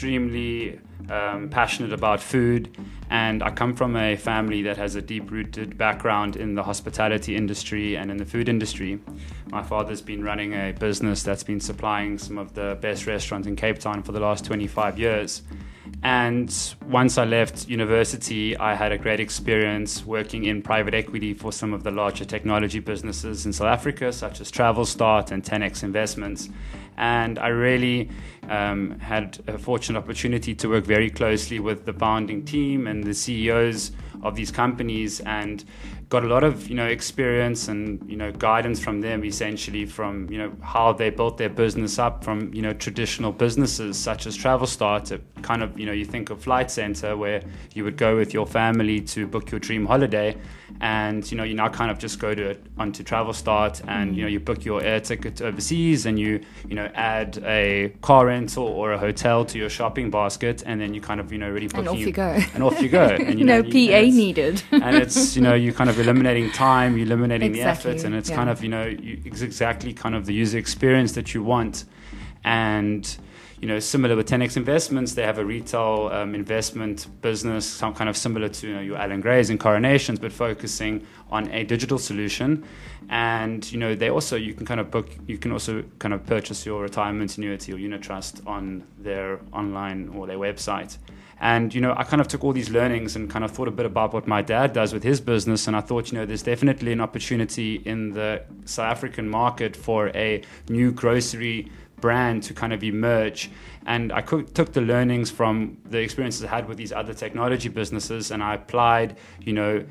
extremely um, passionate about food, and I come from a family that has a deep rooted background in the hospitality industry and in the food industry. My father's been running a business that's been supplying some of the best restaurants in Cape Town for the last 25 years. And once I left university, I had a great experience working in private equity for some of the larger technology businesses in South Africa, such as TravelStart and 10x Investments. And I really um, had a fortunate opportunity to work very closely with the founding team and the CEOs of these companies and got a lot of you know experience and you know guidance from them essentially from you know how they built their business up from you know traditional businesses such as TravelStart to kind of you know you think of Flight Centre where you would go with your family to book your dream holiday and you know you now kind of just go to onto TravelStart and you know you book your air ticket overseas and you you know add a car rental or a hotel to your shopping basket and then you kind of you know really and off you, go and off you go and you no know, PA needed. And it's you know you're kind of eliminating time you're eliminating Exactly, the effort and it's yeah. kind of you know you, it's exactly kind of the user experience that you want. And you know similar with 10x investments they have a retail um, investment business some kind of similar to you know, your Allan Gray's and coronations but focusing on a digital solution. And you know they also you can kind of book you can also kind of purchase your retirement annuity or unit trust on their online or their website and you know i kind of took all these learnings and kind of thought a bit about what my dad does with his business. And i thought you know there's definitely an opportunity in the south african market for a new grocery brand to kind of emerge. And i took the learnings from the experiences i had with these other technology businesses and i applied you know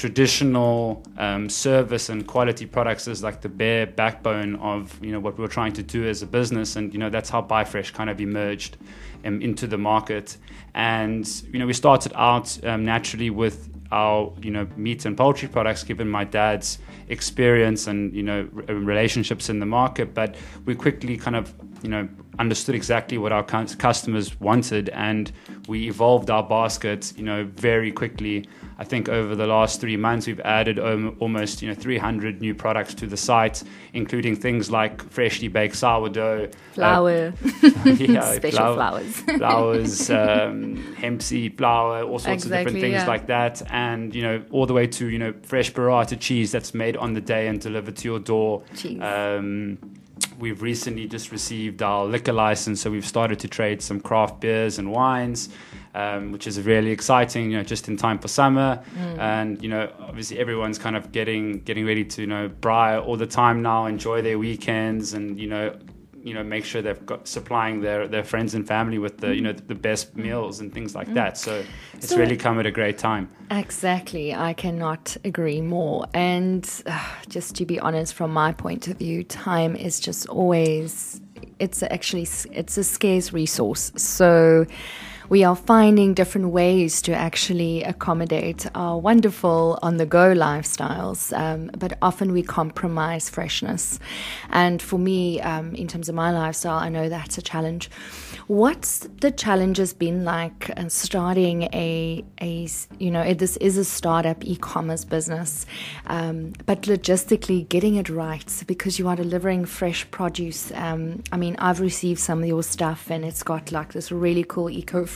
traditional um, service and quality products is like the bare backbone of you know what we're trying to do as a business. And you know that's how Buyfresh kind of emerged um, into the market. And you know we started out um, naturally with our you know meat and poultry products given my dad's experience and you know relationships in the market. But we quickly kind of you know understood exactly what our customers wanted and we evolved our basket you know very quickly I think over the last three months we've added almost you know 300 new products to the site, including things like freshly baked sourdough, uh, flour yeah, special flour- flowers flowers, um, hemp seed flour, all sorts of different things yeah. like that, and you know all the way to you know fresh burrata cheese that's made on the day and delivered to your door. Cheese. Um, we've recently just received our liquor license, so we've started to trade some craft beers and wines. Um, which is really exciting, you know, just in time for summer, Mm. and you know, obviously everyone's kind of getting getting ready to you know braai all the time now, enjoy their weekends, and you know, you know, make sure they've got supplying their their friends and family with the you know the best meals and things like that. So it's Mm. So- really come at a great time. Exactly. I cannot agree more. And uh, just to be honest, from my point of view, time is just always, it's actually, it's a scarce resource. So we are finding different ways to actually accommodate our wonderful on the go lifestyles, um, but often we compromise freshness. And for me, um, in terms of my lifestyle, I know that's a challenge. What's the challenges been like uh, starting a you know, this is a startup e-commerce business, um, but logistically getting it right because you are delivering fresh produce. Um, I mean, I've received some of your stuff and it's got like this really cool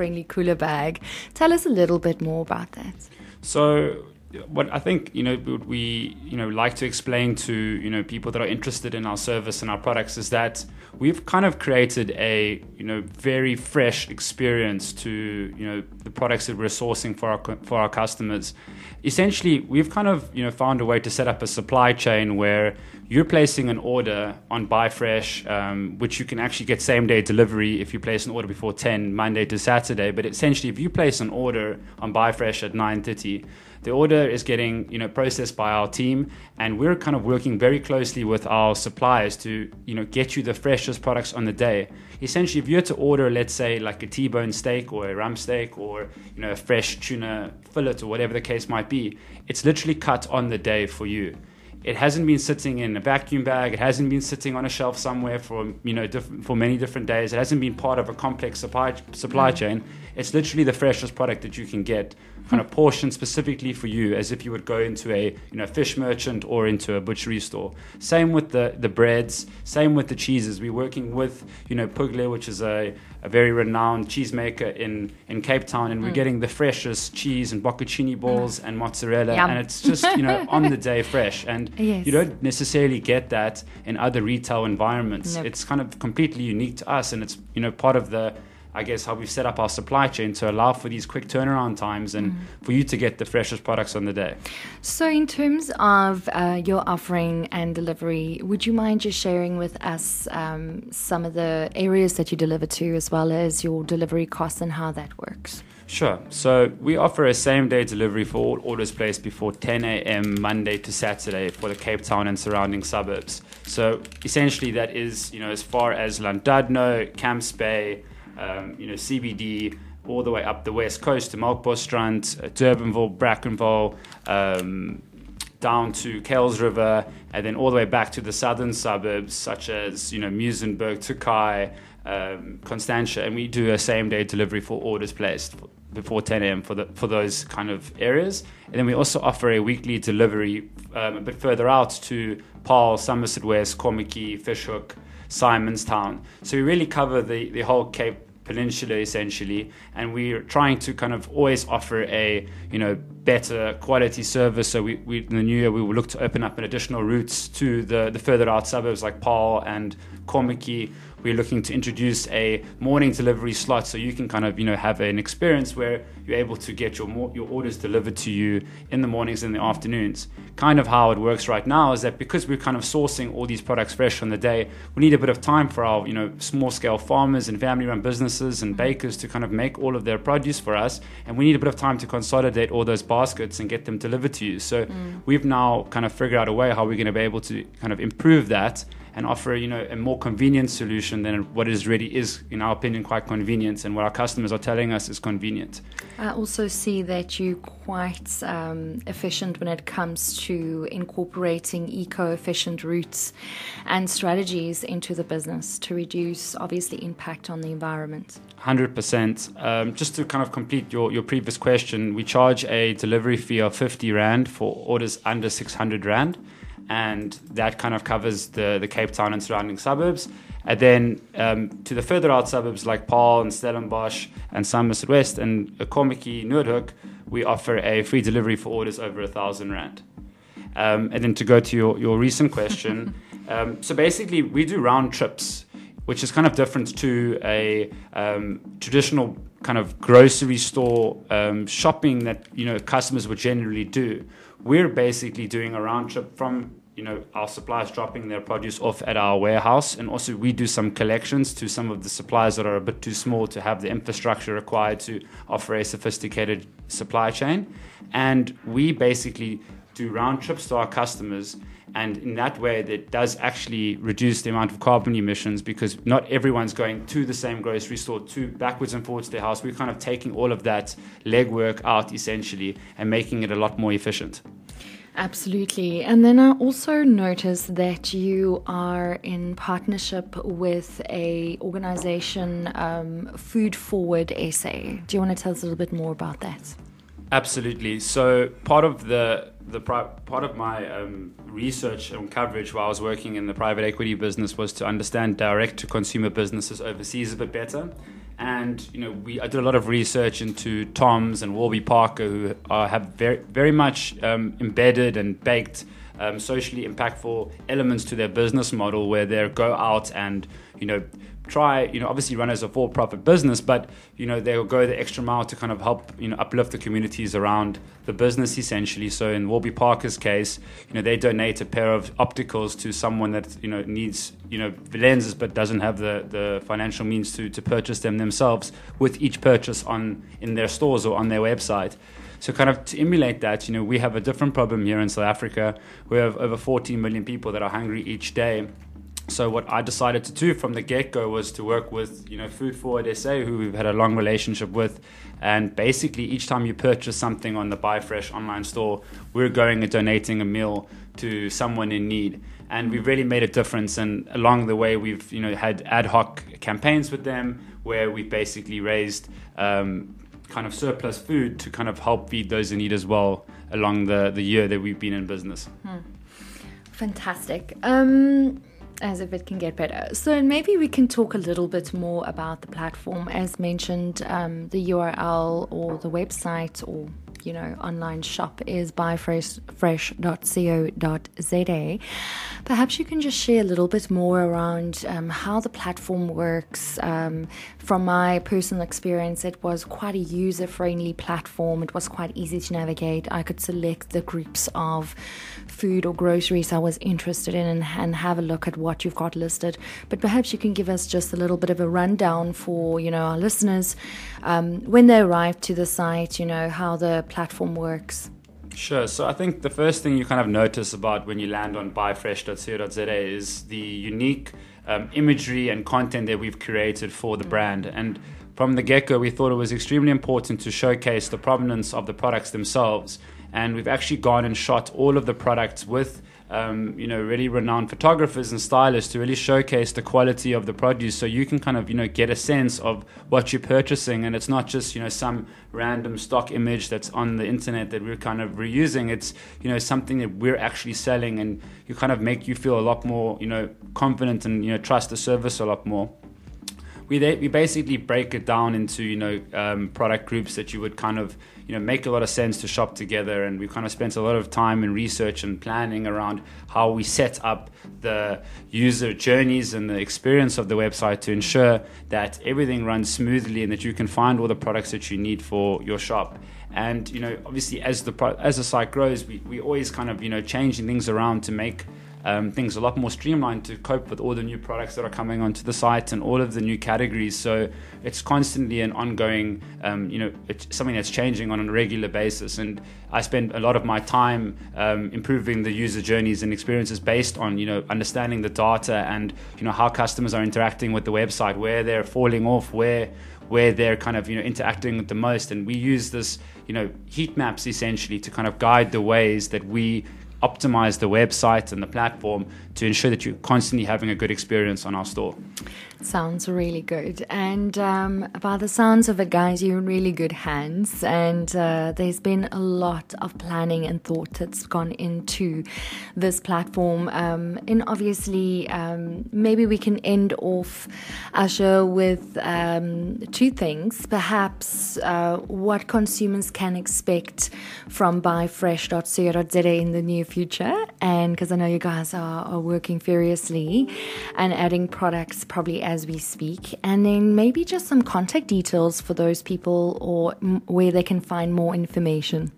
eco-friendly cooler bag. Tell us a little bit more about that. So what I think you know we you know like to explain to you know people that are interested in our service and our products is that we've kind of created a you know very fresh experience to you know the products that we're sourcing for our for our customers. Essentially, we've kind of you know found a way to set up a supply chain where you're placing an order on Buyfresh, um, which you can actually get same day delivery if you place an order before 10, Monday to Saturday. But essentially, if you place an order on Buyfresh at 9:30, the order is getting you know processed by our team, and we're kind of working very closely with our suppliers to you know get you the freshest products on the day. Essentially, if you had to order, let's say like a T-bone steak or a rump steak or you know a fresh tuna fillet or whatever the case might be, it's literally cut on the day for you it hasn't been sitting in a vacuum bag. It hasn't been sitting on a shelf somewhere for you know diff- for many different days. It hasn't been part of a complex supply supply mm. chain. It's literally the freshest product that you can get, kind of portioned specifically for you, as if you would go into a you know fish merchant or into a butchery store. Same with the the breads. Same with the cheeses. We're working with you know Pugle, which is a a very renowned cheesemaker in, in Cape Town, and we're mm. getting the freshest cheese and bocconcini balls mm. and mozzarella, Yum. and it's just you know on the day fresh, and yes. you don't necessarily get that in other retail environments. Nope. It's kind of completely unique to us, and it's you know part of the I guess, how we've set up our supply chain to allow for these quick turnaround times and mm. for you to get the freshest products on the day. So, in terms of uh, your offering and delivery, would you mind just sharing with us um, some of the areas that you deliver to, as well as your delivery costs and how that works? Sure. So we offer a same day delivery for all orders placed before 10 a.m. Monday to Saturday for the Cape Town and surrounding suburbs. So essentially, that is you know as far as Llandudno, Camps Bay, um, you know, CBD all the way up the west coast to Melkbosstrand, uh, Durbanville, Brackenfell, um, down to Kuilsriver, and then all the way back to the southern suburbs such as you know Muizenberg, Tokai, um, Constantia, and we do a same day delivery for orders placed before 10 a.m. for the for those kind of areas, and then we also offer a weekly delivery um, a bit further out to Paarl, Somerset West, Kommetjie, Fish Hoek, Simonstown. So we really cover the the whole Cape peninsula essentially. And we're trying to kind of always offer a you know better quality service. So we, we in the new year we will look to open up an additional routes to the the further out suburbs like Paarl and Kommetjie we're looking to introduce a morning delivery slot so you can kind of you know have an experience where you're able to get your your orders delivered to you in the mornings and the afternoons. Kind of how it works right now is that because we're kind of sourcing all these products fresh on the day, we need a bit of time for our you know small scale farmers and family run businesses and bakers to kind of make all of their produce for us, and we need a bit of time to consolidate all those baskets and get them delivered to you. So mm. we've now kind of figured out a way how we're going to be able to kind of improve that and offer you know a more convenient solution than what is really is in our opinion quite convenient and what our customers are telling us is convenient. I also see that you're quite um, efficient when it comes to incorporating eco-efficient routes and strategies into the business to reduce obviously impact on the environment. 100% um, just to kind of complete your, your previous question we charge a delivery fee of 50 rand for orders under 600 rand and that kind of covers the, the Cape Town and surrounding suburbs. And then um, to the further out suburbs like Paarl and Stellenbosch and Somerset West and Kommetjie, Noordhoek, we offer a free delivery for orders over a thousand rand. Um, and then to go to your, your recent question, um, so basically we do round trips, which is kind of different to a um, traditional kind of grocery store um, shopping that you know customers would generally do. We're basically doing a round trip from you know our suppliers dropping their produce off at our warehouse. And also we do some collections to some of the suppliers that are a bit too small to have the infrastructure required to offer a sophisticated supply chain. And we basically do round trips to our customers. And in that way that does actually reduce the amount of carbon emissions because not everyone's going to the same grocery store to backwards and forwards to their house. We're kind of taking all of that legwork out essentially and making it a lot more efficient Absolutely. And then I also noticed that you are in partnership with a organization, um, Food Forward SA. Do you want to tell us a little bit more about that? Absolutely. So part of the the part of my um, research and coverage while I was working in the private equity business was to understand direct to consumer businesses overseas a bit better and you know we I did a lot of research into Toms and Warby Parker who are, have very very much um, embedded and baked um, socially impactful elements to their business model where they go out and you know try, you know, obviously run as a for-profit business, but you know they'll go the extra mile to kind of help, you know, uplift the communities around the business essentially. So in Warby Parker's case, you know, they donate a pair of opticals to someone that you know needs, you know, lenses but doesn't have the the financial means to to purchase them themselves. With each purchase on in their stores or on their website. So, kind of to emulate that, you know, we have a different problem here in South Africa. We have over 14 million people that are hungry each day so what I decided to do from the get go was to work with you know Food Forward SA, who we've had a long relationship with, and basically each time you purchase something on the Buy Fresh online store, we're going and donating a meal to someone in need. And we've really made a difference. And along the way, we've you know had ad hoc campaigns with them where we basically raised um, kind of surplus food to kind of help feed those in need as well along the, the year that we've been in business. Hmm. Fantastic. Um, as if it can get better. So maybe we can talk a little bit more about the platform. As mentioned, um, the URL or the website or you know online shop is buyfresh.co.za. Perhaps you can just share a little bit more around um, how the platform works. Um, from my personal experience, it was quite a user friendly platform. It was quite easy to navigate. I could select the groups of food or groceries I was interested in and, and have a look at what you've got listed. But perhaps you can give us just a little bit of a rundown for you know our listeners um, when they arrive to the site. You know how the platform works. Sure. So I think the first thing you kind of notice about when you land on buyfresh.co.za is the unique um, imagery and content that we've created for the brand. And from the get go, we thought it was extremely important to showcase the provenance of the products themselves. And we've actually gone and shot all of the products with um, you know, really renowned photographers and stylists to really showcase the quality of the produce so you can kind of, you know, get a sense of what you're purchasing. And it's not just, you know, some random stock image that's on the internet that we're kind of reusing. It's, you know, something that we're actually selling and you kind of make you feel a lot more, you know, confident and, you know, trust the service a lot more we we basically break it down into you know um, product groups that you would kind of you know make a lot of sense to shop together. And we kind of spent a lot of time in research and planning around how we set up the user journeys and the experience of the website to ensure that everything runs smoothly and that you can find all the products that you need for your shop. And you know obviously as the as the site grows we, we always kind of you know changing things around to make um, things a lot more streamlined to cope with all the new products that are coming onto the site and all of the new categories. So it's constantly an ongoing, um, you know, something that's changing on a regular basis. And I spend a lot of my time um, improving the user journeys and experiences based on, you know, understanding the data and, you know, how customers are interacting with the website, where they're falling off, where where they're kind of you know interacting with the most and we use this you know heat maps essentially to kind of guide the ways that we optimize the website and the platform to ensure that you're constantly having a good experience on our store. Sounds really good. And um, by the sounds of it, guys, you're in really good hands. And uh, there's been a lot of planning and thought that's gone into this platform. Um, and obviously, um, maybe we can end off Asher with um, two things. Perhaps uh, what consumers can expect from buyfresh.co.za in the near future. And because I know you guys are, are working furiously and adding products probably as we speak, and then maybe just some contact details for those people or where they can find more information.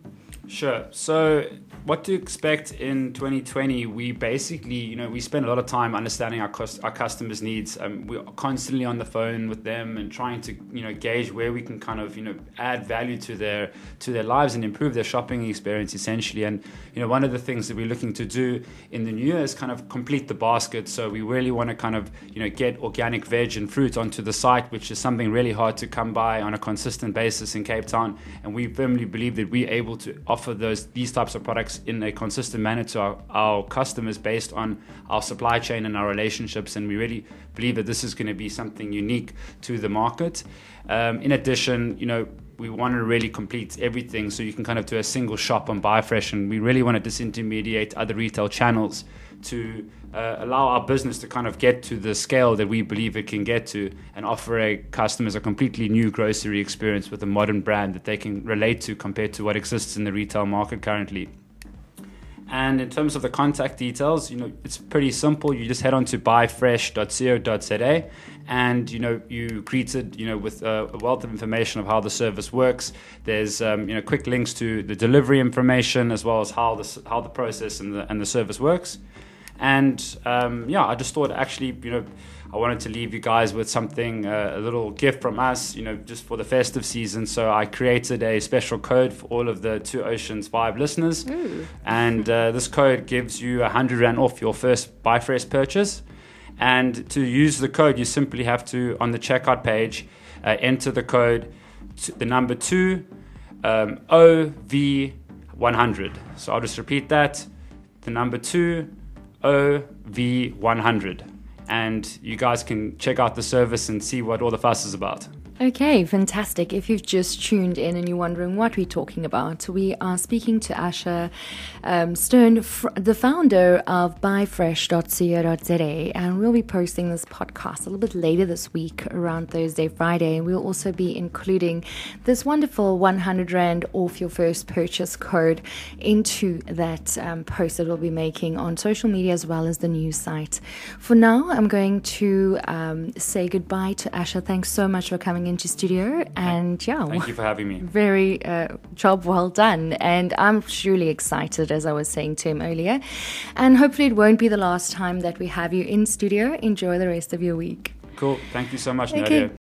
Sure. So what to expect in 2020 we basically you know we spend a lot of time understanding our cost, our customers needs. Um, we're constantly on the phone with them and trying to you know gauge where we can kind of you know add value to their to their lives and improve their shopping experience essentially. And you know one of the things that we're looking to do in the new year is kind of complete the basket. So we really want to kind of you know get organic veg and fruit onto the site which is something really hard to come by on a consistent basis in Cape Town. And we firmly believe that we're able to offer those these types of products products in a consistent manner to our, our customers based on our supply chain and our relationships. And we really believe that this is going to be something unique to the market. Um, in addition, you know, we want to really complete everything so you can kind of do a single shop on Buyfresh, and we really want to disintermediate other retail channels to uh, allow our business to kind of get to the scale that we believe it can get to and offer a customers a completely new grocery experience with a modern brand that they can relate to compared to what exists in the retail market currently. And in terms of the contact details, you know, it's pretty simple. You just head on to buyfresh.co.za and, you know, you greeted, you know, with a wealth of information of how the service works. There's, um, you know, quick links to the delivery information as well as how the, how the process and the, and the service works. And, um, yeah, I just thought actually, you know, I wanted to leave you guys with something, uh, a little gift from us, you know, just for the festive season. So I created a special code for all of the Two Oceans Vibe listeners. Ooh. And uh, this code gives you 100 Rand off your first Buyfresh purchase. And to use the code, you simply have to, on the checkout page, uh, enter the code, the number 2, um, OV100. So I'll just repeat that the number two, OV100. And you guys can check out the service and see what all the fuss is about. Okay, fantastic. If you've just tuned in and you're wondering what we're talking about, we are speaking to Asha um, Stern, fr- the founder of buyfresh.co.za, and we'll be posting this podcast a little bit later this week, around Thursday, Friday. And we'll also be including this wonderful 100 Rand off your first purchase code into that um, post that we'll be making on social media as well as the news site. For now, I'm going to um, say goodbye to Asha. Thanks so much for coming into studio, and yeah, Thank you for having me. very uh, job well done. And I'm truly excited, as I was saying to him earlier. And hopefully, it won't be the last time that we have you in studio. Enjoy the rest of your week. Cool. Thank you so much, Okay. Nadia.